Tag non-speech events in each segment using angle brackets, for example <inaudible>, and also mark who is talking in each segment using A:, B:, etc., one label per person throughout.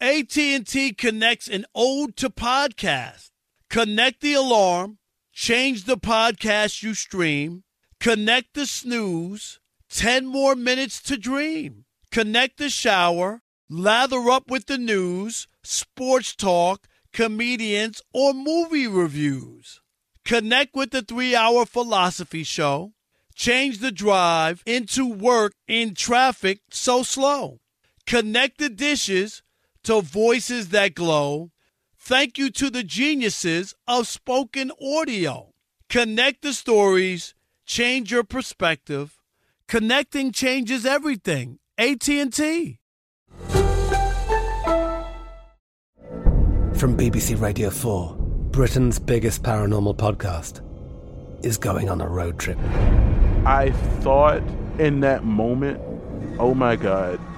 A: AT&T connects an ode to podcast. Connect the alarm, change the podcast you stream, connect the snooze, 10 more minutes to dream. Connect the shower, lather up with the news, sports talk, comedians, or movie reviews. Connect with the 3-hour philosophy show. Change the drive into work in traffic so slow. Connect the dishes to voices that glow. Thank you to the geniuses of spoken audio. Connect the stories, change your perspective. Connecting changes everything. AT&T.
B: From BBC Radio 4, Britain's biggest paranormal podcast is going on a road trip.
C: I thought in that moment, oh my God,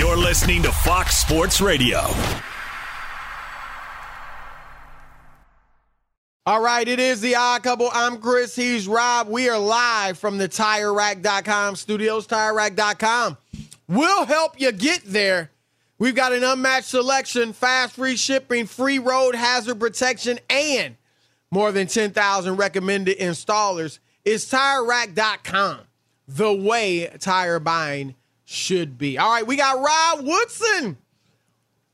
D: You're listening to Fox Sports Radio.
E: All right, it is the odd couple. I'm Chris. He's Rob. We are live from the TireRack.com studios. TireRack.com will help you get there. We've got an unmatched selection, fast free shipping, free road hazard protection, and more than 10,000 recommended installers. It's TireRack.com, the way tire buying should be. All right, we got Rod Woodson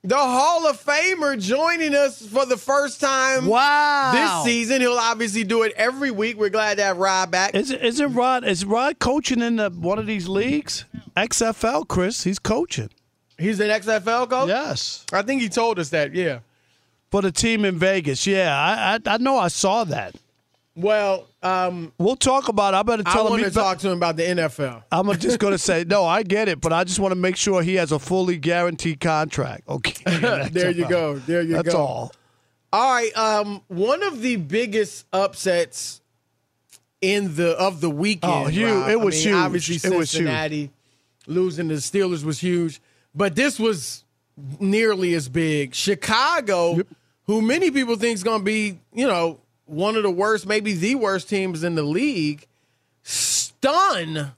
E: the Hall of Famer joining us for the first time
A: wow.
E: this season. He'll obviously do it every week. We're glad to have Rod back.
A: Is it, isn't Rod is Rod coaching in the, one of these leagues? XFL, Chris. He's coaching.
E: He's an XFL coach?
A: Yes.
E: I think he told us that, yeah.
A: For the team in Vegas. Yeah, I I, I know I saw that.
E: Well, um,
A: we'll talk about it. I better tell
E: I
A: him.
E: want to talk to him about the NFL.
A: I'm just going to say no. I get it, but I just want to make sure he has a fully guaranteed contract. Okay, <laughs>
E: there you go. There you
A: That's
E: go.
A: That's all.
E: All right. Um, one of the biggest upsets in the of the weekend.
A: Oh, huge!
E: Rob,
A: It was
E: I mean,
A: huge.
E: Obviously,
A: it was
E: Cincinnati losing to the Steelers was huge, but this was nearly as big. Chicago, who many people think is going to be, you know, one of the worst, maybe the worst teams in the league, stun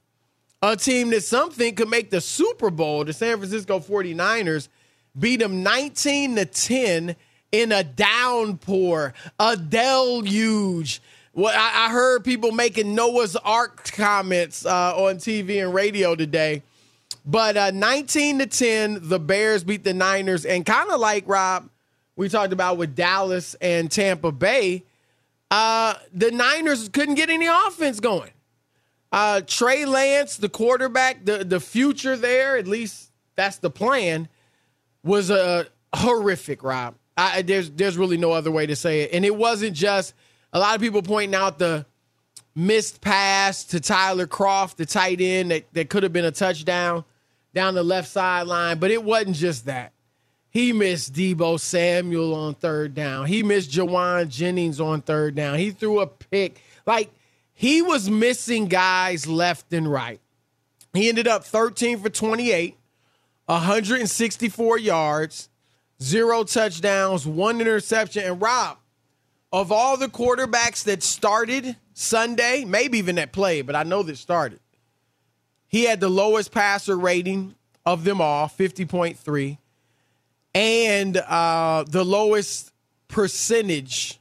E: a team that some think could make the Super Bowl. The San Francisco 49ers beat them 19 to 10 in a downpour, a deluge. Well, I, I heard people making Noah's Ark comments uh, on TV and radio today. But uh, 19 to 10, the Bears beat the Niners. And kind of like Rob, we talked about with Dallas and Tampa Bay, uh, the Niners couldn't get any offense going. Uh, Trey Lance, the quarterback, the, the future there, at least that's the plan, was uh, horrific, Rob. I, there's there's really no other way to say it. And it wasn't just a lot of people pointing out the missed pass to Tyler Kroft, the tight end that, that could have been a touchdown down the left sideline, but it wasn't just that. He missed Deebo Samuel on third down. He missed Jauan Jennings on third down. He threw a pick. Like he was missing guys left and right. He ended up 13 for 28, 164 yards, zero touchdowns, one interception. And Rob, of all the quarterbacks that started Sunday, maybe even that played, but I know that started, he had the lowest passer rating of them all, 50.3, and uh, the lowest percentage,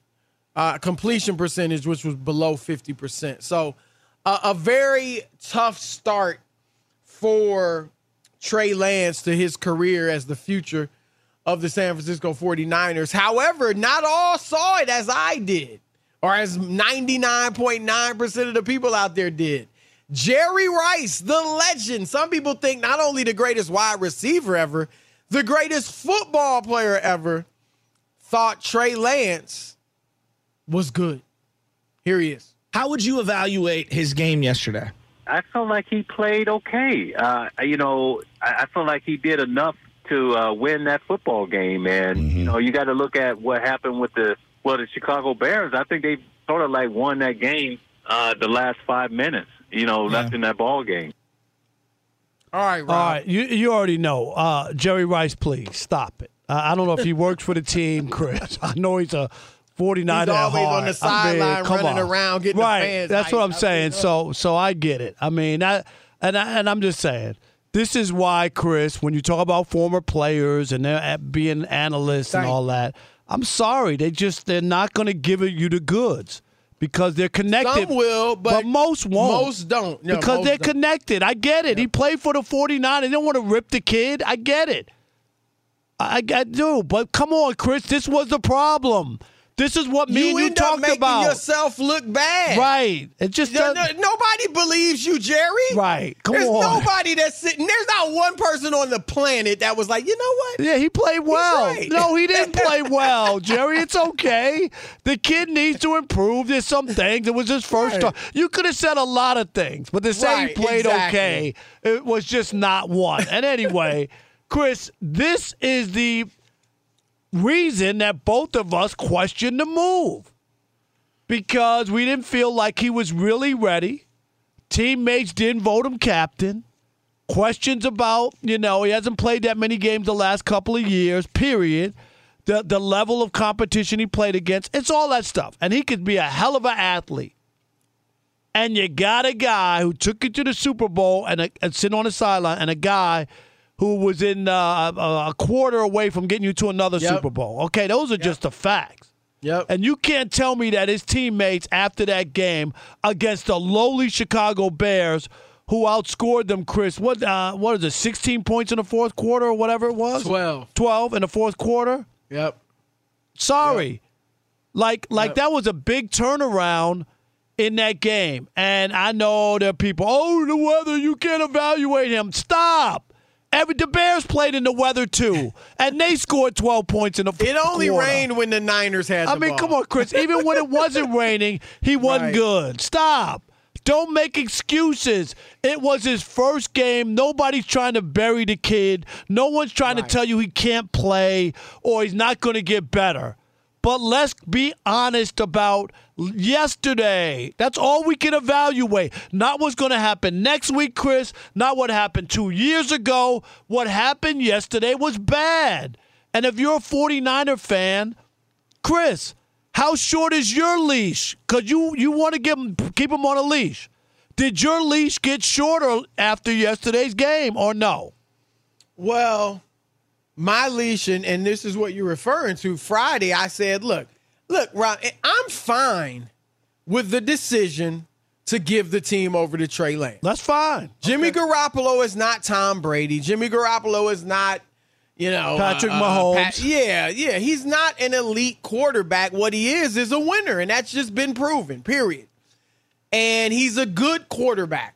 E: uh, completion percentage, which was below 50%. So uh, a very tough start for Trey Lance to his career as the future of the San Francisco 49ers. However, not all saw it as I did, or as 99.9% of the people out there did. Jerry Rice, the legend. Some people think not only the greatest wide receiver ever, the greatest football player ever, thought Trey Lance was good. Here he is.
F: How would you evaluate his game yesterday?
G: I felt like he played okay. Uh, you know, I, I felt like he did enough to uh, win that football game. And mm-hmm. you know, you got to look at what happened with the well, the Chicago Bears. I think they sort of like won that game uh, the last five minutes. You know, yeah. left in that ball game.
E: All right, Rob.
A: All right, you you already know. Uh, Jerry Rice, please stop it. I don't know if he works for the team, Chris. <laughs> I know he's a 49
E: He's always on the sideline running on. around getting
A: right.
E: the fans.
A: That's what I'm saying. So so I get it. I mean, I, and I, and I'm just saying. This is why, Chris, when you talk about former players and they're being analysts Thank and all that, I'm sorry, they just they're not going to give you the goods because they're connected.
E: Some will, but,
A: but most won't.
E: Most don't. No,
A: because
E: most
A: they're
E: don't.
A: connected. I get it. He played for the 49. They don't want to rip the kid. I get it. I, I do. But come on, Chris. This was the problem. This is what me
E: you
A: and you
E: end
A: talked
E: up making
A: about.
E: yourself look bad.
A: Right. It just
E: no, no, nobody believes you, Jerry.
A: Right. Come
E: There's
A: on.
E: There's nobody that's sitting. There's not one person on the planet that was like, you know what?
A: Yeah, he played well.
E: right.
A: No, he didn't <laughs> play well, Jerry. It's okay. The kid needs to improve. There's some things. It was his first
E: Right.
A: time. You could have said a lot of things, but to say
E: Right,
A: he played
E: exactly.
A: okay, it was just not one. And anyway, <laughs> Chris, this is the reason that both of us questioned the move because we didn't feel like he was really ready. Teammates didn't vote him captain. Questions about, you know, he hasn't played that many games the last couple of years, period. The, the level of competition he played against, it's all that stuff. And he could be a hell of an athlete. And you got a guy who took you to the Super Bowl and, a, and sit on the sideline, and a guy who was in uh, a, quarter away from getting you to another
E: Yep.
A: Super Bowl. Okay, those are just the facts.
E: Yep.
A: And you can't tell me that his teammates after that game against the lowly Chicago Bears, who outscored them, Chris, what uh, what is it, 16 points in the fourth quarter or whatever it was?
E: 12.
A: 12 in the fourth quarter?
E: Yep.
A: Sorry. Like like
E: Yep.
A: that was a big turnaround in that game. And I know there are people, oh, the weather, you can't evaluate him. Stop. Every the Bears played in the weather too, and they scored 12 points in the
E: It only
A: quarter.
E: rained when the Niners had.
A: I mean,
E: ball.
A: come on, Chris. Even when it wasn't <laughs> raining, he wasn't
E: Right.
A: good. Stop. Don't make excuses. It was his first game. Nobody's trying to bury the kid. No one's trying
E: Right.
A: to tell you he can't play or he's not going to get better. But let's be honest about yesterday. That's all we can evaluate. Not what's going to happen next week, Chris. Not what happened two years ago. What happened yesterday was bad. And if you're a 49er fan, Chris, how short is your leash? Because you, you want to keep them on a leash. Did your leash get shorter after yesterday's game or no?
E: Well, my leash, and, and this is what you're referring to. Friday, I said, look, look, Rob, I'm fine with the decision to give the team over to Trey Lance.
A: That's fine.
E: Jimmy Garoppolo is not Tom Brady. Jimmy Garoppolo is not, you know,
A: Patrick
E: uh, uh,
A: Mahomes.
E: Pat- yeah, yeah. He's not an elite quarterback. What he is is a winner, and that's just been proven, period. And he's a good quarterback.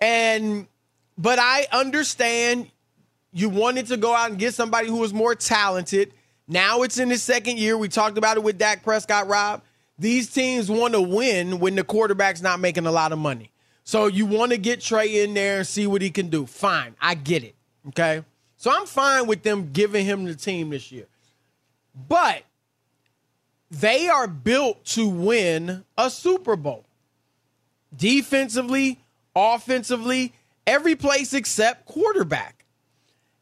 E: And, but I understand you wanted to go out and get somebody who was more talented. Now it's in his second year. We talked about it with Dak Prescott, Rob. These teams want to win when the quarterback's not making a lot of money. So you want to get Trey in there and see what he can do. Fine. I get it. Okay. So I'm fine with them giving him the team this year. But they are built to win a Super Bowl. Defensively, offensively, every place except quarterback.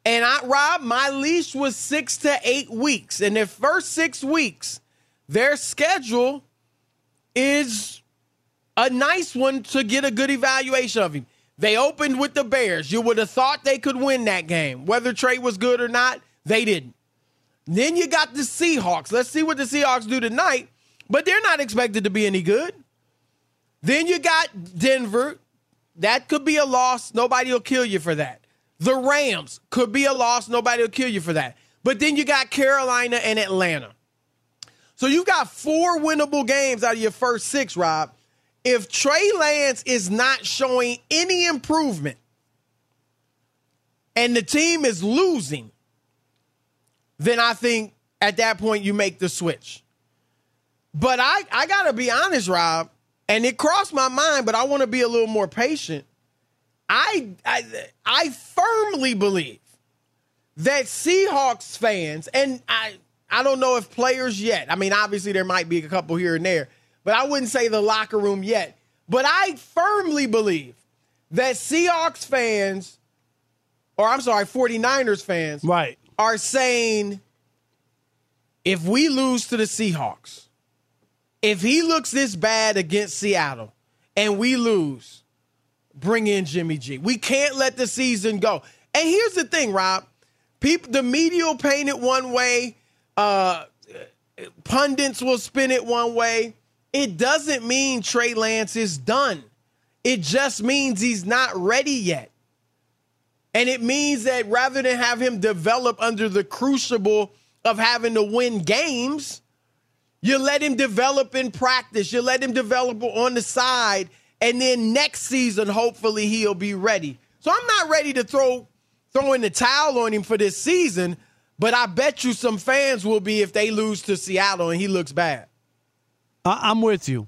E: And I, Rob, my leash was six to eight weeks. And the first six weeks, their schedule is a nice one to get a good evaluation of him. They opened with the Bears. You would have thought they could win that game. Whether Trey was good or not, they didn't. Then you got the Seahawks. Let's see what the Seahawks do tonight, but they're not expected to be any good. Then you got Denver. That could be a loss. Nobody will kill you for that. The Rams could be a loss. Nobody will kill you for that. But then you got Carolina and Atlanta. So you've got four winnable games out of your first six, Rob. If Trey Lance is not showing any improvement and the team is losing, then I think at that point you make the switch. But I, I got to be honest, Rob, and it crossed my mind, but I want to be a little more patient. I, I, I firmly believe that Seahawks fans, and I, I don't know if players yet. I mean, obviously there might be a couple here and there, but I wouldn't say the locker room yet. But I firmly believe that Seahawks fans, or I'm sorry, 49ers fans,
A: right,
E: are saying if we lose to the Seahawks, if he looks this bad against Seattle and we lose, bring in Jimmy G. We can't let the season go. And here's the thing, Rob. People the media will paint it one way, uh pundits will spin it one way. It doesn't mean Trey Lance is done. It just means he's not ready yet. And it means that rather than have him develop under the crucible of having to win games, you let him develop in practice. You let him develop on the side. And then next season, hopefully, he'll be ready. So I'm not ready to throw throw in the towel on him for this season, but I bet you some fans will be if they lose to Seattle and he looks bad.
A: I- I'm with you.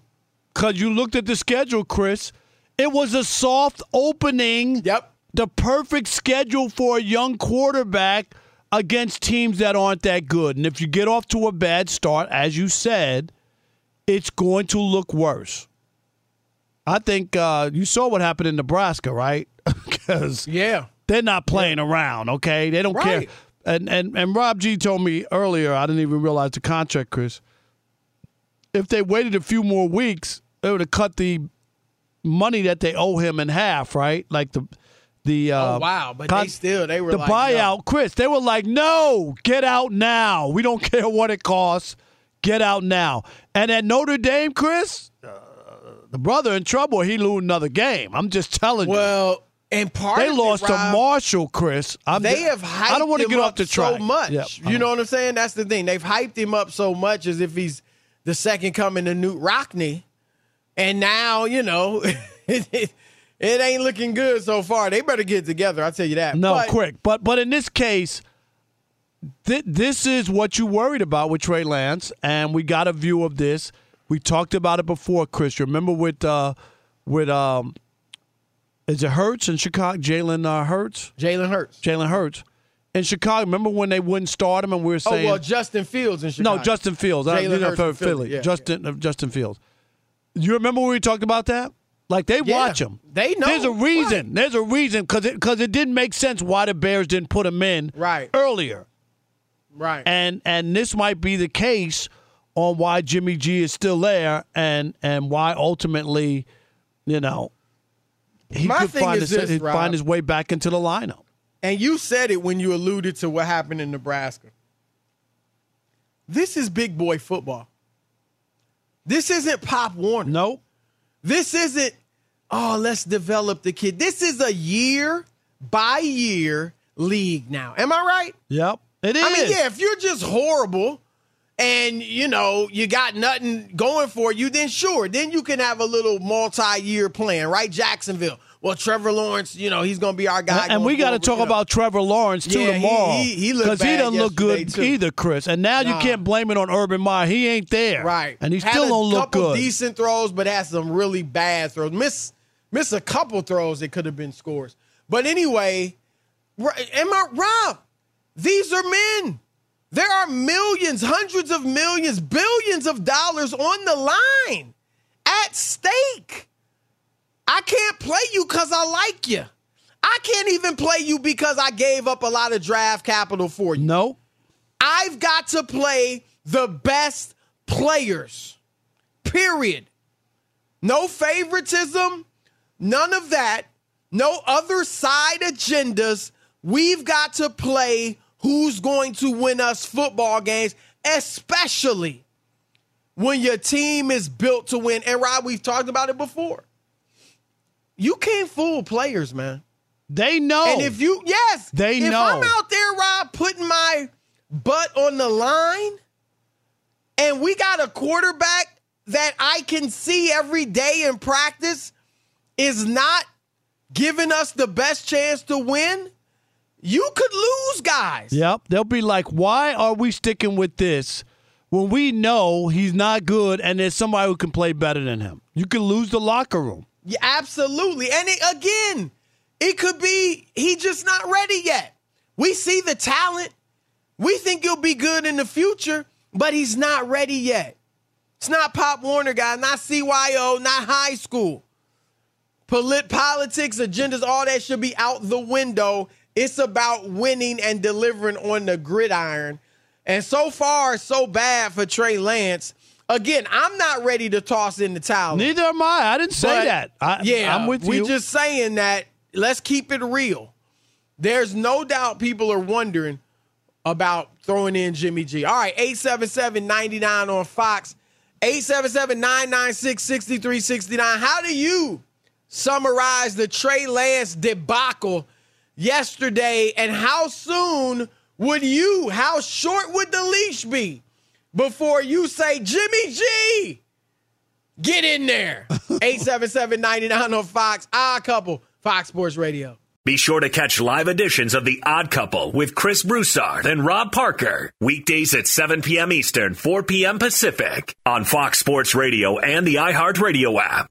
A: Because you looked at the schedule, Chris. It was a soft opening.
E: Yep.
A: The perfect schedule for a young quarterback against teams that aren't that good. And if you get off to a bad start, as you said, it's going to look worse. I think uh, you saw what happened in Nebraska, right? <laughs> Because
E: yeah,
A: they're not playing around. Okay, they don't care.
E: Right.
A: And and and Rob G told me earlier. I didn't even realize the contract, Chris. If they waited a few more weeks, they would have cut the money that they owe him in half, right? Like the the uh,
E: oh wow, but
A: con-
E: they still they were
A: the
E: like,
A: buyout,
E: no.
A: Chris. They were like, "No, get out now. We don't <laughs> care what it costs. Get out now." And at Notre Dame, Chris, uh, the brother in trouble. He lose another game. I'm just telling you.
E: Well, and part
A: they
E: of it,
A: lost to Marshall, Chris. I'm
E: they have hyped
A: I don't want to
E: him
A: get
E: up
A: off the track
E: so much.
A: Yep,
E: you know what I'm saying? That's the thing. They've hyped him up so much as if he's the second coming to Knute Rockne, and now you know <laughs> it, ain't looking good so far. They better get together. I'll tell you that.
A: No,
E: But-
A: quick. But but in this case, th- this is what you worried about with Trey Lance, and we got a view of this. We talked about it before, Chris. Remember with uh, with um, is it Hurts in Chicago? Jalen uh, Hurts.
E: Jalen Hurts.
A: Jalen Hurts. in Chicago. Remember when they wouldn't start him and we were saying, Oh
E: well, Justin Fields in Chicago.
A: no, Justin Fields. I,
E: Jalen
A: you know, for Philly,
E: Yeah,
A: Justin uh, Justin Fields. You remember when we talked about that? Like they
E: Yeah,
A: watch him.
E: they know,
A: There's a reason. There's a reason because it because it didn't make sense why the Bears didn't put him in
E: Right.
A: earlier.
E: Right.
A: And and this might be the case on why Jimmy G is still there and and why ultimately, you know, he
E: My
A: could find
E: is
A: his,
E: this, Rob.
A: find his way back into the lineup.
E: And you said it when you alluded to what happened in Nebraska. This is big boy football. This isn't Pop Warner.
A: Nope.
E: This isn't, oh, let's develop the kid. This is a year by year league now. Am I right?
A: Yep. It is.
E: I mean, yeah, if you're just horrible and, you know, you got nothing going for you, then sure, then you can have a little multi year plan, right? Jacksonville. Well, Trevor Lawrence, you know, he's going to be our guy.
A: and we got to talk about Trevor Lawrence too
E: Yeah, he-
A: tomorrow
E: he- he looked
A: he doesn't look good
E: too.
A: either, Chris. And now you can't blame it on Urban Meyer. He ain't there,
E: Right.
A: And he
E: Had
A: still don't look
E: couple
A: good.
E: decent throws, but had some really bad throws. Miss miss a couple throws that could have been scores. But anyway, am I Rob? These are men. There are millions, hundreds of millions, billions of dollars on the line at stake. I can't play you because I like you. I can't even play you because I gave up a lot of draft capital for you.
A: No.
E: I've got to play the best players. Period. No favoritism, none of that. No other side agendas. We've got to play who's going to win us football games, especially when your team is built to win. And Rob, we've talked about it before. You can't fool players, man.
A: They know.
E: And if you, yes,
A: They
E: if
A: know.
E: I'm out there, Rob, putting my butt on the line, and we got a quarterback that I can see every day in practice is not giving us the best chance to win, you could lose guys.
A: Yep. They'll be like, why are we sticking with this when we know he's not good and there's somebody who can play better than him? You could lose the locker room.
E: Yeah, absolutely. And it, again, it could be he just not ready yet. We see the talent. We think he'll be good in the future, but he's not ready yet. It's not Pop Warner, guys, not CYO, not high school. Polit- politics, agendas, all that should be out the window. It's about winning and delivering on the gridiron. And so far, so bad for Trey Lance. Again, I'm not ready to toss in the towel.
A: Neither am I. I didn't say
E: But,
A: that. I,
E: yeah,
A: I'm with you.
E: we
A: you.
E: just saying that. Let's keep it real. There's no doubt people are wondering about throwing in Jimmy G. All right, 877-99 on Fox. 877-996-6369. How do you summarize the Trey Lance debacle yesterday and how soon would you, how short would the leash be before you say, Jimmy G, get in there? <laughs> 877-99 on Fox. Ah, couple, Fox Sports Radio.
D: Be sure to catch live editions of The Odd Couple with Chris Broussard and Rob Parker. Weekdays at 7 p.m. Eastern, 4 p.m. Pacific on Fox Sports Radio and the iHeartRadio app.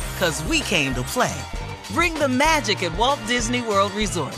H: Cause we came to play. Bring the magic at Walt Disney World Resort.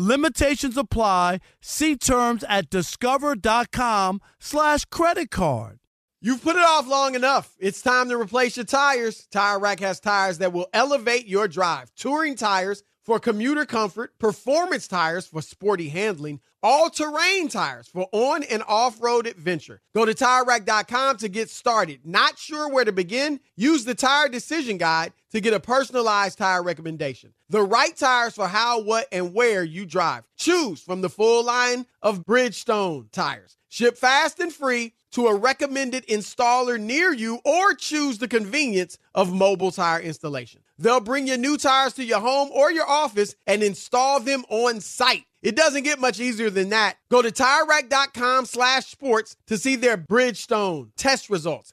A: Limitations apply. See terms at discover.com slash credit card.
E: You've put it off long enough. It's time to replace your tires. Tire Rack has tires that will elevate your drive. Touring tires for commuter comfort, performance tires for sporty handling, all-terrain tires for on and off-road adventure. Go to TireRack.com to get started. Not sure where to begin? Use the Tire Decision Guide to get a personalized tire recommendation. The right tires for how, what, and where you drive. Choose from the full line of Bridgestone tires. Ship fast and free to a recommended installer near you or choose the convenience of mobile tire installation. They'll bring your new tires to your home or your office and install them on site. It doesn't get much easier than that. Go to TireRack.com slash sports to see their Bridgestone test results,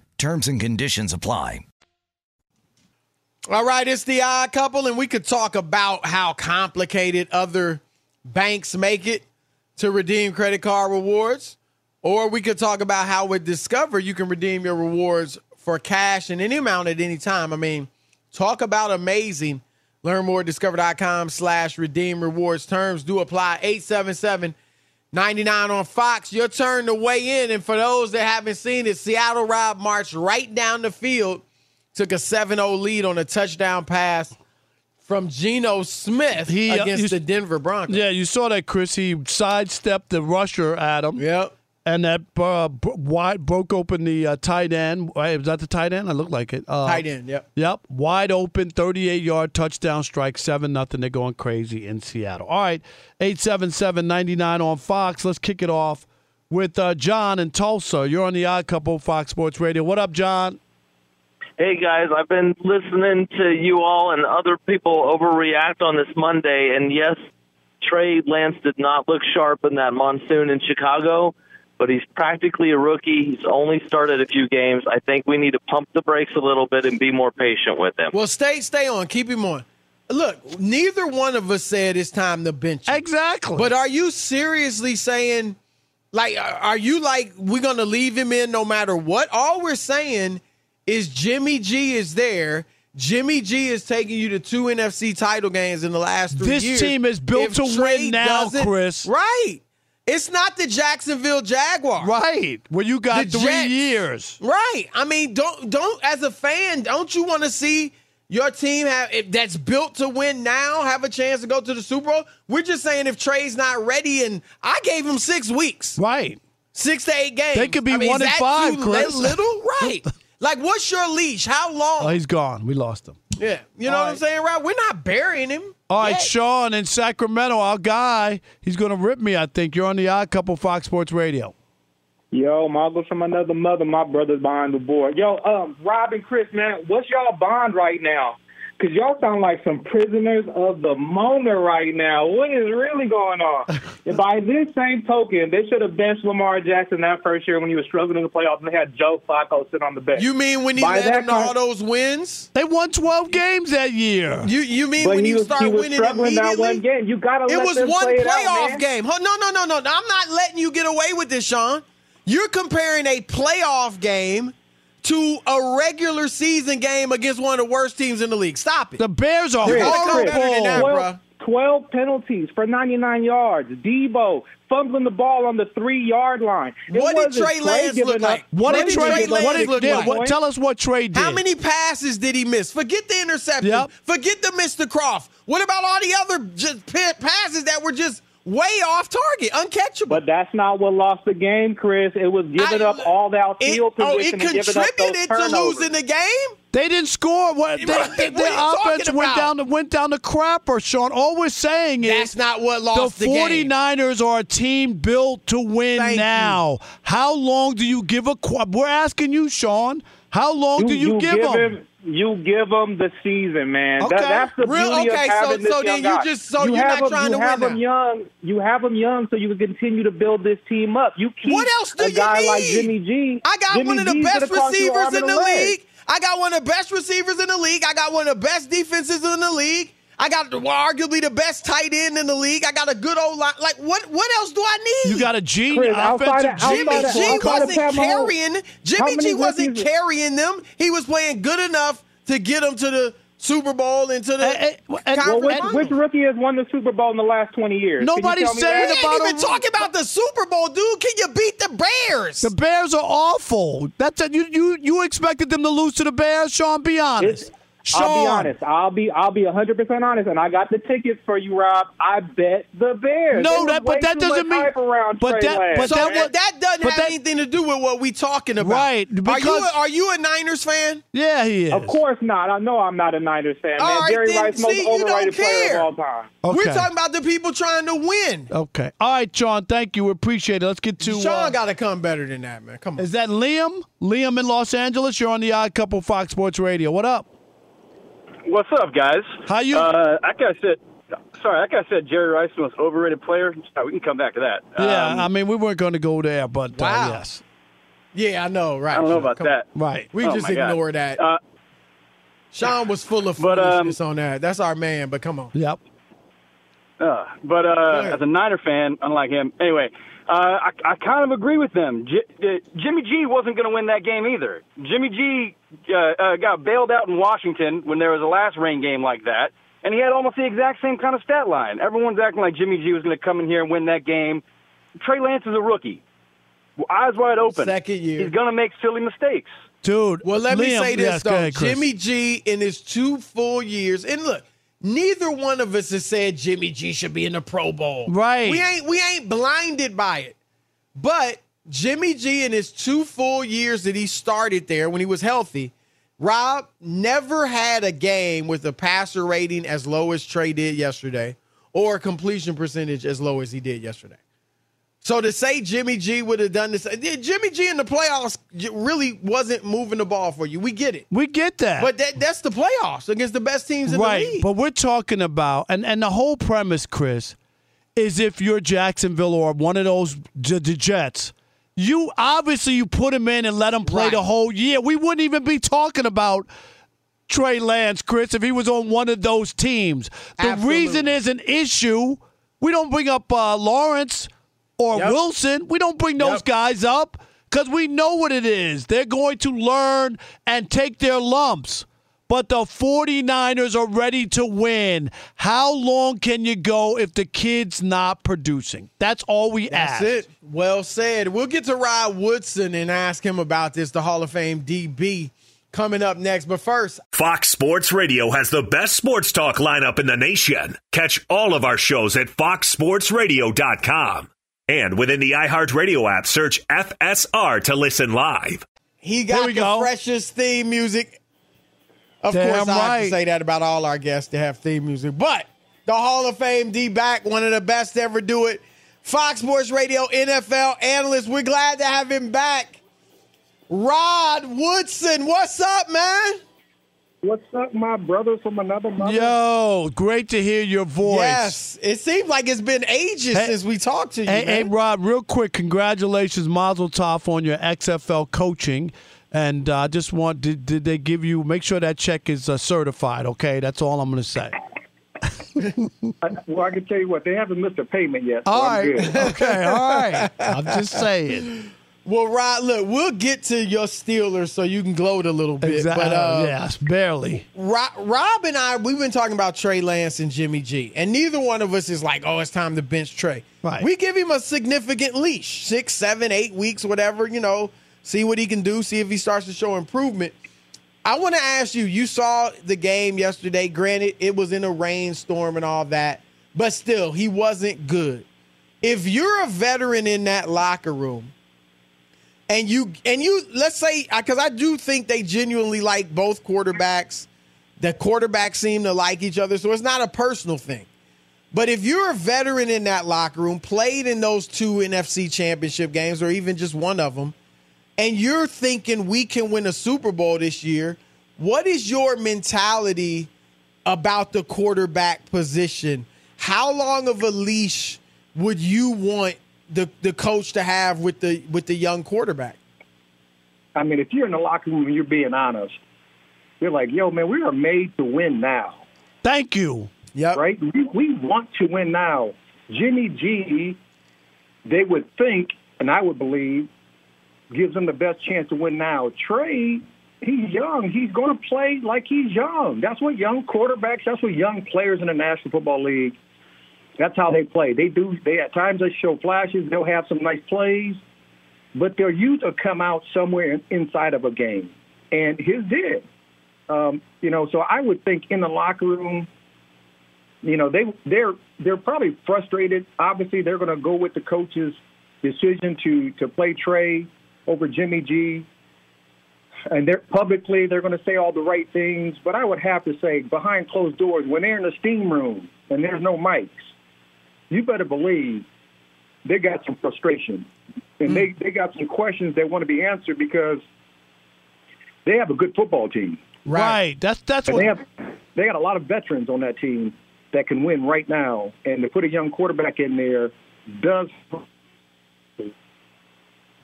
I: Terms and conditions apply.
E: All right, it's the odd couple, and we could talk about how complicated other banks make it to redeem credit card rewards, or we could talk about how with Discover you can redeem your rewards for cash in any amount at any time. I mean, talk about amazing. Learn more at discover.com slash redeem rewards. Terms do apply. 877 99 on Fox. Your turn to weigh in. And for those that haven't seen it, Seattle Rob marched right down the field, took a 7 0 lead on a touchdown pass from Geno Smith
A: He, uh,
E: against
A: you-
E: the Denver Broncos.
A: Yeah, you saw that, Chris. He sidestepped the rusher at him.
E: Yep.
A: And that uh, bro- wide broke open the uh, tight end. Wait, Was that the tight end? I looked like it. Uh,
E: Tight end, yep.
A: Yep. Wide open, 38 yard touchdown strike, 7 nothing. They're going crazy in Seattle. All right. 877 99 on Fox. Let's kick it off with uh, John in Tulsa. You're on the Odd Couple, Fox Sports Radio. What up, John?
J: Hey guys, I've been listening to you all and other people overreact on this Monday, and yes, Trey Lance did not look sharp in that monsoon in Chicago, but he's practically a rookie. He's only started a few games. I think we need to pump the brakes a little bit and be more patient with him.
E: Well, stay stay on. Keep him on. Look, neither one of us said it's time to bench. him.
A: Exactly.
E: But are you seriously saying, like, are are you like we're gonna leave him in no matter what? All we're saying is Jimmy G is there. Jimmy G is taking you to two NFC title games in the last three
A: This
E: years.
A: team is built
E: If
A: to
E: Trey
A: win now, Chris.
E: Right. It's not the Jacksonville Jaguars.
A: Right. Well, you got
E: The
A: three
E: Jets.
A: years.
E: Right. I mean, don't don't as a fan, don't you want to see your team have if that's built to win now have a chance to go to the Super Bowl. We're just saying if Trey's not ready, and I gave him six weeks,
A: right?
E: Six to eight games.
A: They could be
E: I mean,
A: one and five, Chris.
E: Little, right? <laughs> like, what's your leash? How long?
A: Oh, he's gone. We lost him.
E: Yeah, you know what I'm saying, Rob? We're not burying him.
A: All right,
E: yet.
A: Sean in Sacramento, our guy. He's going to rip me, I think. You're on the Odd Couple Fox Sports Radio.
K: Yo, Margo's from another mother. My brother's behind the board. Yo, um, Rob and Chris, man, what's y'all bond right now? Because y'all sound like some prisoners of the moment right now. What is really going on? <laughs> And By this same token, they should have benched Lamar Jackson that first year when he was struggling in the playoffs, and they had Joe Flacco sit on the bench.
E: You mean when he
K: By
E: led
K: that
E: them to all those wins?
A: They won 12 games that year.
E: You you mean
K: But
E: when
K: he
E: you
K: was-
E: start
K: he was
E: winning
K: struggling that one game. You gotta
E: It
K: let
E: was
K: them
E: one
K: play it out,
E: playoff
K: man.
E: game. Huh, No, no, no, no. I'm not letting you get away with this, Sean. You're comparing a playoff game to a regular season game against one of the worst teams in the league. Stop it.
A: The Bears are
E: You gotta come better than that,
K: Twelve-
E: bruh.
K: 12 penalties for 99 yards. Deebo fumbling the ball on the three yard line. It
E: What did
K: wasn't
E: Trey Lance
K: giving
E: look like?
A: What did
E: did
A: Trey,
E: Trey Lance
A: what did,
E: look like?
A: what- tell us what Trey did.
E: How many passes did he miss? Forget the interception.
A: Yep.
E: Forget the Mr. Kroft. What about all the other just passes that were just way off target, uncatchable?
K: But that's not what lost the game, Chris. It was giving
E: I-
K: up all that
E: It,
K: field
E: oh,
K: position
E: it
K: and giving up those
E: contributed to losing the game.
A: They didn't score. What, <laughs> they,
E: Right,
A: they-
E: what
A: their
E: are
A: offense went down to went down to crapper, Sean. All we're saying is
E: That's not what lost
A: the
E: the game.
A: 49ers are a team built to win
E: Thank
A: now. How long do you give a qu- We're asking you, Sean. How long do you, give them?
K: him? You give them the season, man.
A: Okay.
K: That, that's the
E: Real-
K: beauty
E: okay,
K: of
E: so-
K: having this
E: so then
K: young
E: you
K: guy.
E: just- so
K: you
E: you're
K: have
E: not
K: them,
E: trying
K: you
E: to
K: have
E: win
K: them
E: now.
K: young. You have them young, so you can continue to build this team up. You keep
E: What else do
K: a
E: you
K: guy
E: need?
K: like Jimmy G.
E: I got
K: Jimmy
E: one of the
K: G's
E: best
K: gonna cost you an
E: receivers in the league. I got one of the best receivers in the league. I got one of the best defenses in the league. I got arguably the best tight end in the league. I got a good old line. Like what? What else do I need?
A: You got a genius
K: Chris, outside
A: offensive
K: of-
A: genius.
E: Jimmy G
K: of-
E: wasn't
K: Pat Mahomes,
E: carrying. Jimmy G wasn't carrying them. He was playing good enough to get them to the Super Bowl and to the
A: Eh, eh, and-
K: Well,
E: conference
K: which, which rookie has won the Super Bowl in the last 20 years? Can you
A: Nobody's
K: tell me
A: saying
K: that?
E: we ain't
A: about
E: even talking about the Super Bowl, dude. Can you beat the Bears?
A: The Bears are awful. That's a, you. You you expected them to lose to the Bears, Sean? Be honest.
K: It's-
A: Sean,
K: I'll be honest. I'll be I'll be 100 percent honest, and I got the tickets for you, Rob. I bet the Bears.
A: No, that- but that doesn't mean-
K: around
A: but
K: Trey
A: that-
K: Lance.
A: but
E: so
A: that
E: that,
A: was-
E: that doesn't
A: but
E: have
A: that-
E: anything to do with what we're talking about.
A: Right,
E: Are you a, are you a Niners fan?
A: Yeah, he is.
K: Of course not. I know I'm not a Niners fan, man.
E: All right,
K: Jerry
E: then,
K: Rice, most
E: see, you don't
K: overrated player
E: care.
K: of all time.
A: Okay.
E: We're talking about the people trying to win.
A: Okay. All right, Sean. Thank you. We appreciate it. Let's get to.
E: Sean
A: uh,
E: got to come better than that, man. Come on.
A: is that Liam? Liam in Los Angeles. You're on the Odd Couple Fox Sports Radio. What up?
L: What's up, guys?
A: How you?
L: Uh, that guy said. Sorry, that guy said Jerry Rice was overrated player. Uh, we can come back to that.
A: yeah,
L: Um,
A: I mean, we weren't going to go there, but
E: Wow.
A: uh, yes.
E: Yeah, I know, right?
L: I don't know about
E: come
L: that.
A: Right.
E: We
L: Oh,
E: just
L: my God.
E: ignore that.
L: Uh,
E: Sean was full of <laughs>
L: But, um,
E: on that. That's our man, but come on.
A: Yep.
L: Uh, but uh, as a Niner fan, unlike him, anyway, uh, I, I kind of agree with them. J- uh, Jimmy G wasn't going to win that game either. Jimmy G uh, uh, got bailed out in Washington when there was a last rain game like that, and he had almost the exact same kind of stat line. Everyone's acting like Jimmy G was going to come in here and win that game. Trey Lance is a rookie, eyes wide open.
E: Second year.
L: He's going to make silly mistakes.
A: Dude.
E: Well, let me say this
A: yes,
E: though:
A: ahead,
E: Jimmy G in his two full years, and look, neither one of us has said Jimmy G should be in the Pro Bowl.
A: Right.
E: We ain't we ain't blinded by it, but Jimmy G in his two full years that he started there when he was healthy, Rob never had a game with a passer rating as low as Trey did yesterday, or a completion percentage as low as he did yesterday. So to say Jimmy G would have done this, Jimmy G in the playoffs really wasn't moving the ball for you. We get it,
A: We get that.
E: but that, that's the playoffs against the best teams in
A: right.
E: the league.
A: But we're talking about, and, and the whole premise, Chris, is if you're Jacksonville or one of those the Jets, you obviously you put him in and let him play
E: Right.
A: the whole year. We wouldn't even be talking about Trey Lance, Chris, if he was on one of those teams. The
E: Absolutely.
A: reason is an issue. We don't bring up uh, Lawrence or
E: Yep.
A: Wilson. We don't bring those
E: Yep.
A: guys up because we know what it is. They're going to learn and take their lumps. But the 49ers are ready to win. How long can you go if the kid's not producing? That's all we ask.
E: That's
A: ask.
E: it. Well said. We'll get to Rod Woodson and ask him about this, the Hall of Fame DB coming up next. But first,
D: Fox Sports Radio has the best sports talk lineup in the nation. Catch all of our shows at foxsportsradio.com. And within the iHeartRadio app, search FSR to listen live.
E: he got the
A: go.
E: freshest theme music. Of
A: Damn
E: course, I have
A: right.
E: to say that about all our guests to have theme music. But the Hall of Fame D back, one of the best to ever do it. Fox Sports Radio NFL analyst. We're glad to have him back. Rod Woodson, what's up, man?
M: What's up, my brother from another mother?
A: Yo, great to hear your voice.
E: Yes, it seems like it's been ages
A: Hey-
E: since we talked to you.
A: Hey, hey. Rob, real quick, congratulations, Mazel Tov, on your XFL coaching. And I uh, just want, did, did they give you, make sure that check is uh, certified, okay? That's all I'm going to say. <laughs>
M: Well, I can tell you what, they haven't missed a payment yet. So
A: All
M: I'm
A: right.
M: good. <laughs>
A: Okay, all right. I'm just saying.
E: Well, Rod, look, we'll get to your Steelers so you can gloat a little bit.
A: Exactly.
E: But uh,
A: yes, barely.
E: Rob, Rob and I, we've been talking about Trey Lance and Jimmy G, and neither one of us is like, oh, it's time to bench Trey.
A: Right.
E: We give him a significant leash, six, seven, eight weeks, whatever, you know, see what he can do, see if he starts to show improvement. I want to ask you, you saw the game yesterday. Granted, it was in a rainstorm and all that, but still, he wasn't good. If you're a veteran in that locker room, and you and you let's say because I do think they genuinely like both quarterbacks. The quarterbacks seem to like each other, so it's not a personal thing. But if you're a veteran in that locker room, played in those two NFC championship games, or even just one of them, and you're thinking we can win a Super Bowl this year, what is your mentality about the quarterback position? How long of a leash would you want the, the coach to have with the with the young quarterback?
M: I mean, if you're in the locker room and you're being honest, you're like, yo, man, we are made to win now.
A: Thank you.
E: Yep.
M: Right? We, we want to win now. Jimmy G, they would think, and I would believe, gives them the best chance to win now. Trey, he's young. He's going to play like he's young. That's what young quarterbacks, that's what young players in the National Football League, that's how they play. They do, they at times they show flashes, they'll have some nice plays, but their youth will come out somewhere inside of a game. And his did. Um, you know, so I would think in the locker room, you know, they they're they're probably frustrated. Obviously, they're going to go with the coach's decision to to play Trey over Jimmy G. And they're publicly they're going to say all the right things, but I would have to say behind closed doors, when they're in the steam room and there's no mics, you better believe they got some frustration and hmm. they they got some questions that want to be answered because they have a good football team.
A: Right. That's that's
M: And
A: what
M: they have they got a lot of veterans on that team that can win right now, and to put a young quarterback in there does.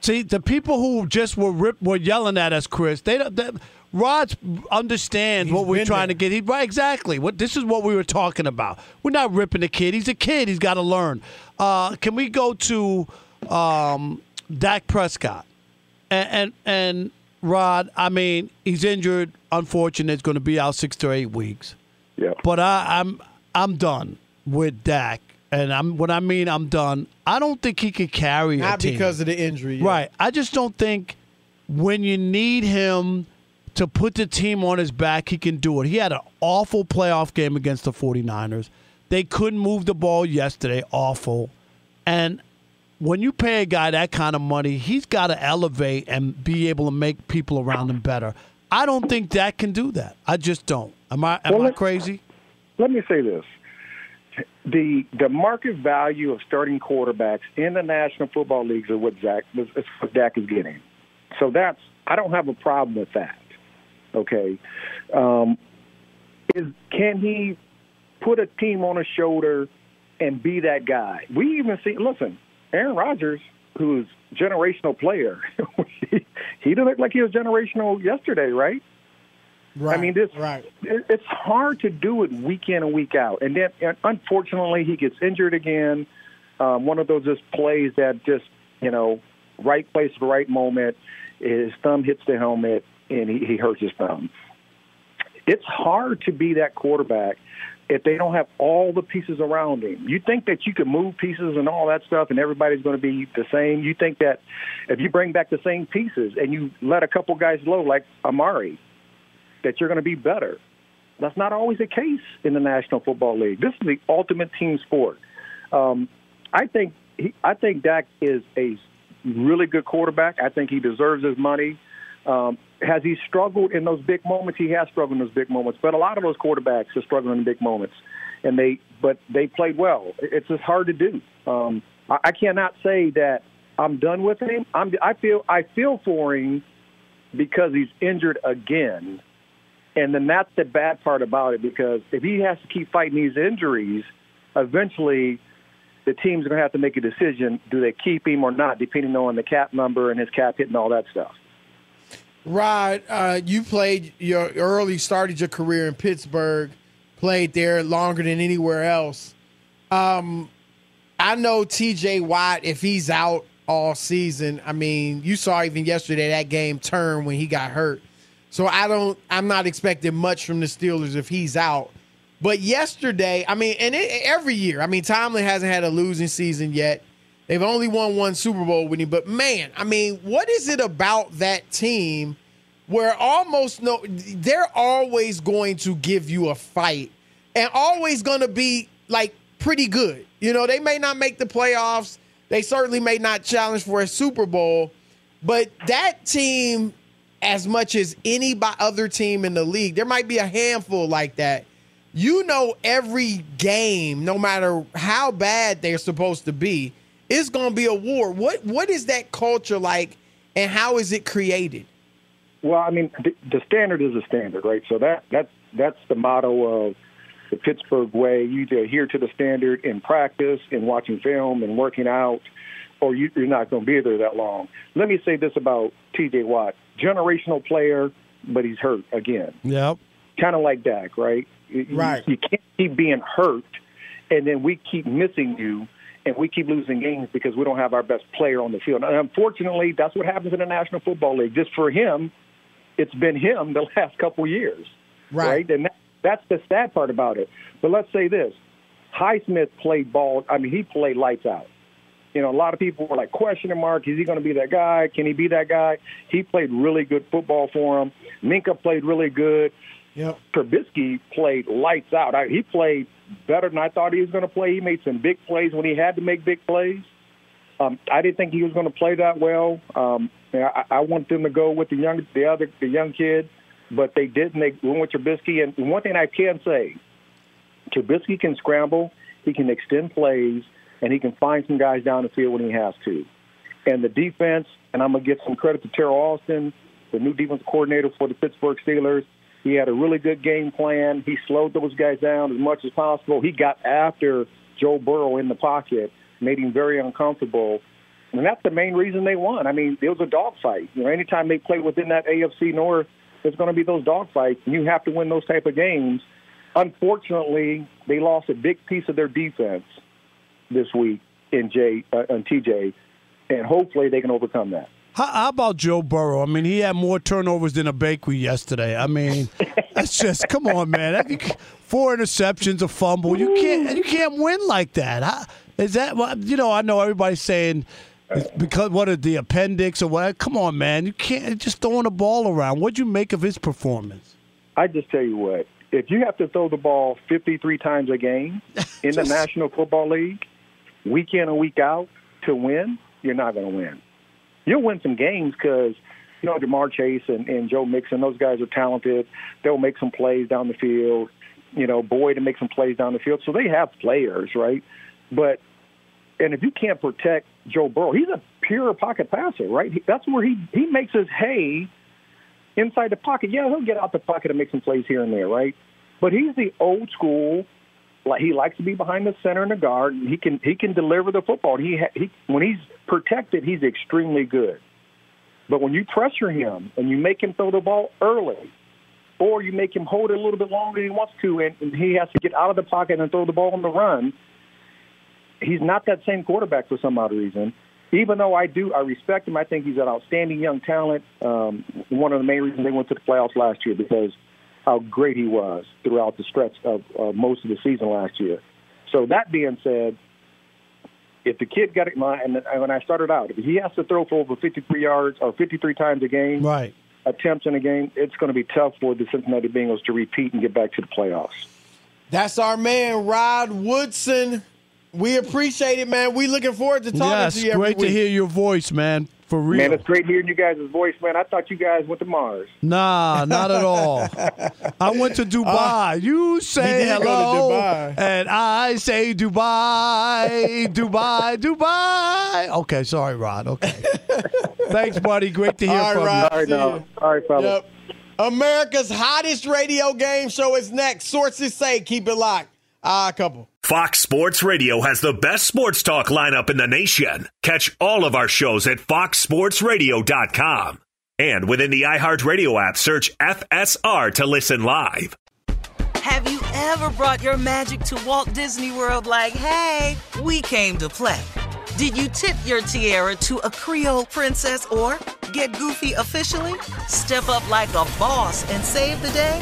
A: See, the people who just were rip, were yelling at us, Chris. They don't. They, Rod understands what we're trying
E: there.
A: to get. He, right, exactly. What this is what we were talking about. We're not ripping the kid. He's a kid. He's got to learn. Uh, can we go to um, Dak Prescott and, and and Rod? I mean, he's injured. Unfortunate. It's going to be out six to eight weeks.
M: Yeah.
A: But I, I'm I'm done with Dak, and I'm what I mean. I'm done. I don't think he could carry a
E: Not
A: team.
E: because of the injury. yeah.
A: Right. I just don't think when you need him to put the team on his back, he can do it. He had an awful playoff game against the 49ers. They couldn't move the ball yesterday. Awful. And when you pay a guy that kind of money, he's got to elevate and be able to make people around him better. I don't think Dak can do that. I just don't. Am I am
M: Well,
A: I crazy?
M: Let me say this: the the market value of starting quarterbacks in the National Football Leagues is what Zach is what Dak is getting. So that's I don't have a problem with that. Okay, um, is can he put a team on his shoulder and be that guy? We even see. Listen, Aaron Rodgers, who's generational player, <laughs> he, he didn't look like he was generational yesterday, right?
E: Right.
M: I mean, this
E: right.
M: it- it's hard to do it week in and week out, and then and unfortunately he gets injured again. Um, one of those just plays that just you know right place at the right moment. His thumb hits the helmet and he, he hurts his thumb. It's hard to be that quarterback if they don't have all the pieces around him. You think that you can move pieces and all that stuff, and everybody's going to be the same. You think that if you bring back the same pieces and you let a couple guys low, like Amari, that you're going to be better. That's not always the case in the National Football League. This is the ultimate team sport. Um, I think he, I think Dak is a really good quarterback. I think he deserves his money. Um, has he struggled in those big moments? He has struggled in those big moments. But a lot of those quarterbacks are struggling in big moments, and they but they played well. It's just hard to do. Um, I, I cannot say that I'm done with him. I'm, I feel I feel for him because he's injured again, and then that's the bad part about it. Because if he has to keep fighting these injuries, eventually the team's going to have to make a decision: do they keep him or not, depending on the cap number and his cap hit and all that stuff.
E: Rod, uh, you played your early started your career in Pittsburgh, played there longer than anywhere else. Um, I know T.J. Watt. If he's out all season, I mean, you saw even yesterday that game turn when he got hurt. So I don't. I'm not expecting much from the Steelers if he's out. But yesterday, I mean, and it, every year, I mean, Tomlin hasn't had a losing season yet. They've only won one Super Bowl with him, but man, I mean, what is it about that team where almost no they're always going to give you a fight and always going to be like pretty good. You know, they may not make the playoffs, they certainly may not challenge for a Super Bowl, but that team as much as any other team in the league, there might be a handful like that. You know every game, no matter how bad they're supposed to be, is going to be a war. What what is that culture like, and how is it created?
M: Well, I mean, the, the standard is a standard, right? So that that's that's the motto of the Pittsburgh way. You adhere to the standard in practice, in watching film, and working out, or you, you're not going to be there that long. Let me say this about T.J. Watt: generational player, but he's hurt again.
A: Yep.
M: Kind of like Dak, right?
E: Right.
M: You, you can't keep being hurt, and then we keep missing you and we keep losing games because we don't have our best player on the field. And unfortunately, that's what happens in the National Football League. Just for him, it's been him the <laughs> last couple of years,
E: right?
M: right? And that, that's the sad part about it. But let's say this: Highsmith played ball. I mean, he played lights out. You know, a lot of people were like questioning mark: Is he going to be that guy? Can he be that guy? He played really good football for him. Minkah played really good.
E: Yep.
M: Trubisky played lights out. I, he played better than I thought he was going to play. He made some big plays when he had to make big plays. Um, I didn't think he was going to play that well. Um, I, I want them to go with the young, the other, the young kid, but they didn't. They went with Trubisky. And one thing I can say, Trubisky can scramble, he can extend plays, and he can find some guys down the field when he has to. And the defense, and I'm going to give some credit to Teryl Austin, the new defense coordinator for the Pittsburgh Steelers. He had a really good game plan. He slowed those guys down as much as possible. He got after Joe Burrow in the pocket, made him very uncomfortable. And that's the main reason they won. I mean, it was a dogfight. You know, anytime they play within that AFC North, there's going to be those dogfights, and you have to win those type of games. Unfortunately, they lost a big piece of their defense this week in J uh, in TJ, and hopefully they can overcome that.
A: How, how, about Joe Burrow? I mean, he had more turnovers than a bakery yesterday. I mean, <laughs> that's just come on, man. Four interceptions, a fumble. You can't you can't win like that. How, is that you know? I know everybody's saying because what are the appendix or what? Come on, man. You can't just throwing the ball around. What'd you make of his performance?
M: I just tell you what. If you have to throw the ball 53 times a game in the <laughs> National Football League, week in and week out to win, you're not going to win you'll win some games because you know Ja'Marr Chase and, and Joe Mixon, those guys are talented. They'll make some plays down the field. You know, Boyd to make some plays down the field. So they have players, right? But and if you can't protect Joe Burrow, he's a pure pocket passer, right? That's where he he makes his hay inside the pocket. Yeah, he'll get out the pocket and make some plays here and there, right? But he's the old school. He likes to be behind the center and the guard. And he can he can deliver the football. He he when he's protected, he's extremely good. But when you pressure him and you make him throw the ball early, or you make him hold it a little bit longer than he wants to, and, and he has to get out of the pocket and throw the ball on the run, he's not that same quarterback for some odd reason. Even though I do, I respect him. I think he's an outstanding young talent. Um, one of the main reasons they went to the playoffs last year because how great he was throughout the stretch of uh, most of the season last year. So that being said, if the kid got it, and when I started out, if he has to throw for over 53 yards or 53 times a game,
A: right?
M: attempts in a game, it's going to be tough for the Cincinnati Bengals to repeat and get back to the playoffs.
E: That's our man, Rod Woodson. We appreciate it, man. We looking forward to talking
A: yes,
E: to you. every
A: great to hear your voice, man. For real.
M: Man, it's great hearing you guys' voice, man. I thought you guys went to Mars.
A: Nah, not at all. <laughs> I went to Dubai. Uh, you say
E: did go to
A: hello,
E: Dubai.
A: and I say Dubai, Dubai, Dubai. Okay, sorry, Rod. Okay. <laughs> Thanks, buddy. Great to hear
E: All
A: from
E: right,
A: you.
M: All right,
E: see
M: now.
E: you.
M: All right, fellas.
E: Yep. America's hottest radio game show is next. Sources say keep it locked. Ah, couple.
D: Fox Sports Radio has the best sports talk lineup in the nation. Catch all of our shows at foxsportsradio.com. And within the iHeartRadio app, search FSR to listen live.
H: Have you ever brought your magic to Walt Disney World like, hey, we came to play? Did you tip your tiara to a Creole princess or get goofy officially? Step up like a boss and save the day?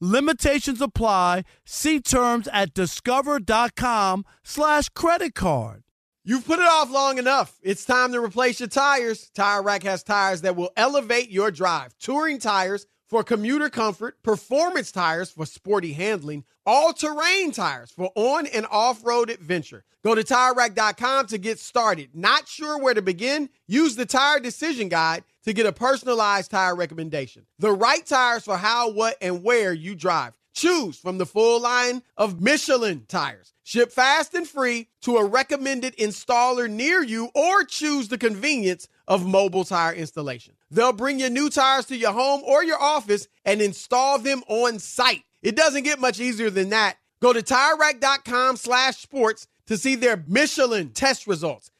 A: Limitations apply. See terms at discover.com slash credit card.
E: You've put it off long enough. It's time to replace your tires. Tire Rack has tires that will elevate your drive. Touring tires for commuter comfort, performance tires for sporty handling, all-terrain tires for on and off-road adventure. Go to TireRack.com to get started. Not sure where to begin? Use the Tire Decision Guide to get a personalized tire recommendation. The right tires for how, what, and where you drive. Choose from the full line of Michelin tires. Ship fast and free to a recommended installer near you or choose the convenience of mobile tire installation. They'll bring your new tires to your home or your office and install them on site. It doesn't get much easier than that. Go to TireRack.com slash sports to see their Michelin test results,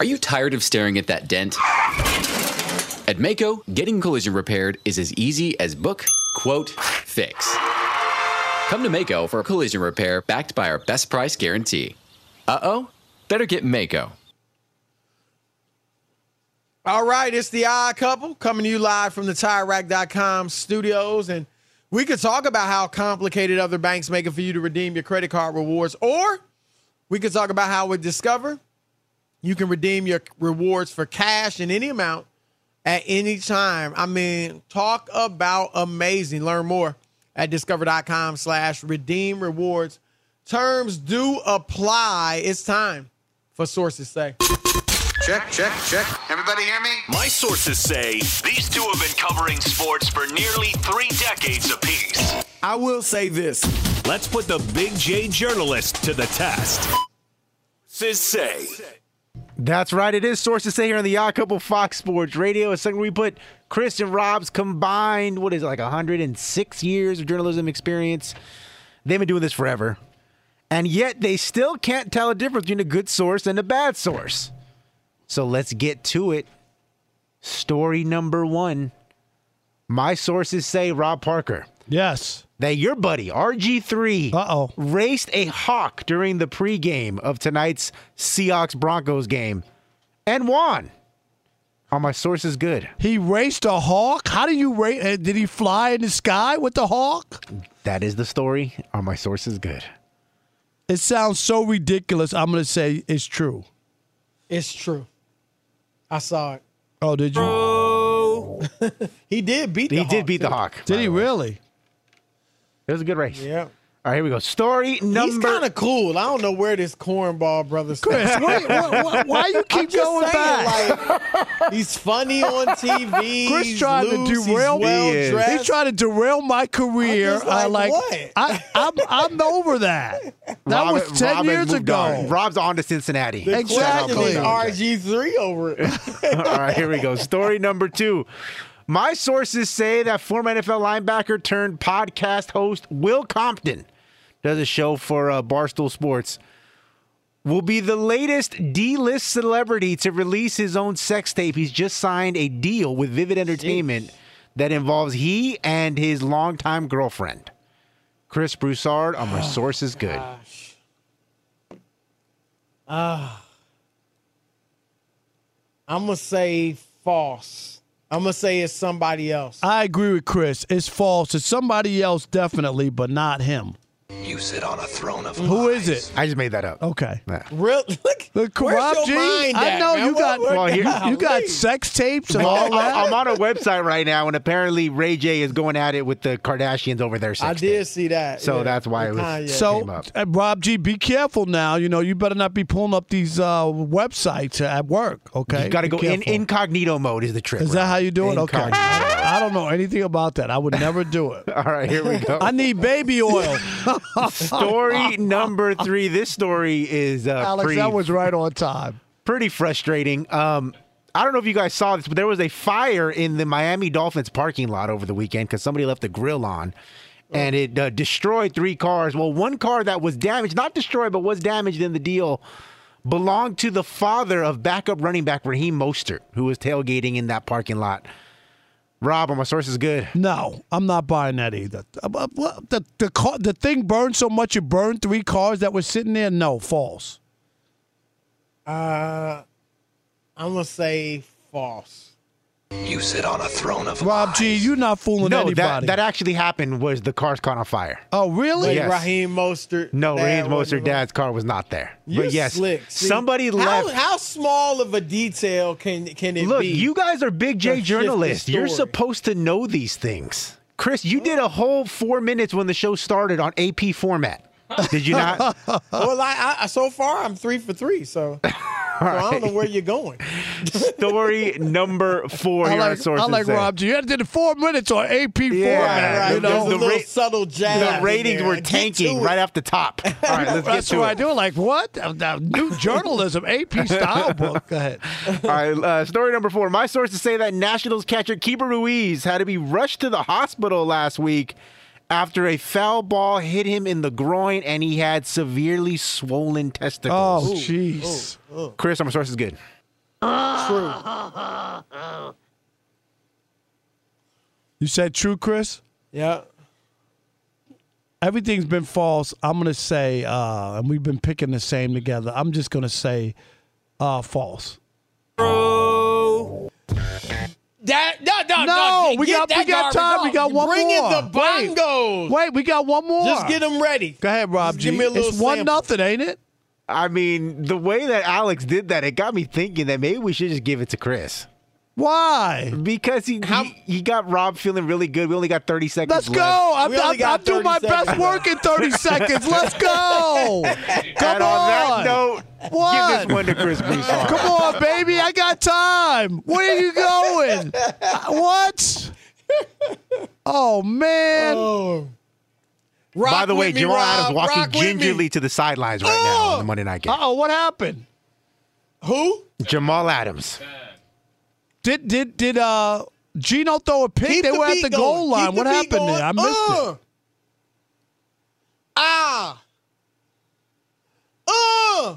N: Are you tired of staring at that dent? At Maaco, getting collision repaired is as easy as book, quote, fix. Come to Maaco for a collision repair backed by our best price guarantee. Uh oh? Better get Maaco.
E: All right, it's the odd couple coming to you live from the TireRack.com studios. And we could talk about how complicated other banks make it for you to redeem your credit card rewards, or we could talk about how with Discover, you can redeem your rewards for cash in any amount at any time. I mean, talk about amazing. Learn more at discover.com slash redeem rewards. Terms do apply. It's time for sources say.
O: Check, check, check. Everybody hear me?
D: My sources say these two have been covering sports for nearly three decades apiece.
E: I will say this.
D: Let's put the Big J journalist to the test. Says say.
P: That's right. It is sources say here on the Odd Couple Fox Sports Radio. It's something we put Chris and Rob's combined, what is it, like 106 years of journalism experience. They've been doing this forever. And yet they still can't tell a difference between a good source and a bad source. So let's get to it. Story number one. My sources say, Rob Parker.
A: Yes.
P: That your buddy, RG3,
A: Uh-oh.
P: raced a hawk during the pregame of tonight's Seahawks Broncos game and won. Are my sources good?
A: He raced a hawk. How do you race? Uh, did he fly in the sky with the hawk?
P: That is the story. Are my sources good?
A: It sounds so ridiculous. I'm going to say it's true.
E: It's true. I saw it.
A: Oh, did you? <laughs>
E: he did beat the
P: He
E: Hawk,
P: did beat the
E: too.
P: hawk.
A: Did he really?
P: It was a good race.
E: Yeah.
P: All right, here we go. Story number.
E: He's kind of cool. I don't know where this cornball brother
A: Chris, wait, why, why, why you <laughs>
E: I'm
A: keep
E: just
A: going
E: saying,
A: back?
E: Like, he's funny on <laughs> TV.
A: Chris
E: he's
A: trying
E: loose,
A: to derail
E: he's well
P: is.
E: dressed.
A: He's trying to derail my career.
E: I'm just
A: I
E: like,
A: like.
E: what?
A: I, I'm I'm over that. <laughs> That
P: Rob-
A: was ten
P: Rob has
A: years ago.
P: on. Rob's on to Cincinnati.
E: The
A: Exactly.
E: RG3 over it.
P: All right, here we go. Story number two. My sources say that former NFL linebacker turned podcast host Will Compton does a show for uh, Barstool Sports. Will be the latest D-list celebrity to release his own sex tape. He's just signed a deal with Vivid Entertainment that involves he and his longtime girlfriend. Chris Broussard on my <sighs> sources good.
E: Ah. I'm going to say false. I'm to say it's somebody else.
A: I agree with Chris. It's false. It's somebody else, definitely, but not him.
O: You sit on a throne of lies.
A: Who is it?
P: I just made that up.
A: Okay.
P: Yeah.
E: Real, <laughs> look,
A: Look,
E: where's
A: Rob
E: your
A: G,
E: mind
A: I
E: at,
A: know
E: man?
A: you got
E: What- what-
P: Well, here-
A: you got sex tapes and all that.
P: I'm on a website right now, and apparently Ray J is going at it with the Kardashians over there. sex
E: I
P: tape.
E: did see that.
P: So
E: yeah,
P: that's why it
E: with
P: was-
E: Kanye.
A: So,
P: came up.
A: uh, Rob G, be careful now. You know, you better not be pulling up these uh, websites at work. Okay,
P: You got to
A: Be
P: go in incognito mode is the trick.
A: Is that how you do it? Okay.
P: Incognito.
A: I, I don't know anything about that. I would never do it. <laughs>
P: All right, here we go.
A: I need baby oil. <laughs>
P: story number three. This story is uh,
A: Alex,
P: pretty,
A: that was right on time.
P: pretty frustrating. Um, I don't know if you guys saw this, but there was a fire in the Miami Dolphins parking lot over the weekend because somebody left the grill on. And it uh, destroyed three cars. Well, one car that was damaged, not destroyed, but was damaged in the deal, belonged to the father of backup running back Raheem Mostert, who was tailgating in that parking lot. Rob, are my source is good.
A: No, I'm not buying that either. Uh, uh. The the car, the thing burned so much it burned three cars that were sitting there. No, false.
E: Uh, I'm going to say false.
O: You sit on a throne of
A: Rob G, you're not fooling
P: No,
A: anybody.
P: that, that actually happened was the cars caught on fire.
A: oh, really?
P: Yes.
E: Raheem Mostert.
P: No,
E: dad
P: Raheem
E: wasn't
P: Mostert dad's car was not there.
E: You're
P: but yes,
E: slick. See,
P: somebody
E: how,
P: left.
E: How small of a detail can can it
P: Look,
E: be?
P: you guys are big
E: to
P: J
E: shift the
P: journalists. You're
E: story?
P: supposed to know these things. Chris, you did a whole four minutes when the show started on AP format. Did you not? <laughs>
E: well, I, I so far I'm three for three, so, <laughs> so I don't know where you're going. <laughs>
P: Story number four
A: I like,
P: Sources
A: I like
P: Say.
A: Rob G. You had to do four minutes on AP
P: Yeah,
A: format.
E: right,
A: you
P: the-
A: know?
E: There's a
P: the
E: little
P: ra-
E: subtle jab.
P: The ratings were tanking right off the top. <laughs> All right, let's get
A: That's
P: to
A: what
P: it.
A: I do. Like what? New <laughs> journalism, AP style book. Go ahead.
P: All right, uh, story number four. My sources say that Nationals catcher Keibert Ruiz had to be rushed to the hospital last week after a foul ball hit him in the groin and he had severely swollen testicles.
A: Oh, jeez.
P: Chris, I'm my source is good.
E: True.
A: You said true, Chris.
E: Yeah.
A: Everything's been false. I'm gonna say, uh, and we've been picking the same together. I'm just gonna say, uh, false.
E: That, no, no,
A: No, we got we got
E: garbage
A: time. We got one
E: Bring
A: more.
E: in the
A: Wait.
E: bongos.
A: Wait, we got one more.
E: Just get them ready.
A: Go ahead, Rob
E: Just
A: G.
E: give me a little
A: it's one nothing, ain't it?
P: I mean, the way that Alex did that, it got me thinking that maybe we should just give it to Chris.
A: Why?
P: Because he, he he got Rob feeling really good. We only got 30 seconds
A: Let's
P: left.
A: go. I'm, I'm, I'm doing my best work in 30 <laughs> seconds. Let's go. <laughs> Come
P: and on, that note,
A: What?
P: give this one to Chris Broussard. <laughs>
A: Come on, baby. I got time. Where are you going? What? Oh, man. Oh.
P: By the way,
A: with
P: Jamal Adams walking
A: Rock
P: gingerly to the sidelines right now oh. on the Monday night game.
A: Uh-oh, what happened? Who?
P: Jamal Adams.
A: Did did did uh Geno throw a pick?
E: Keep
A: they
E: the
A: were at the goal
E: Keep
A: line.
E: the
A: What
E: beat
A: happened
E: going.
A: there? I missed
E: Uh.
A: it.
E: Ah. Uh.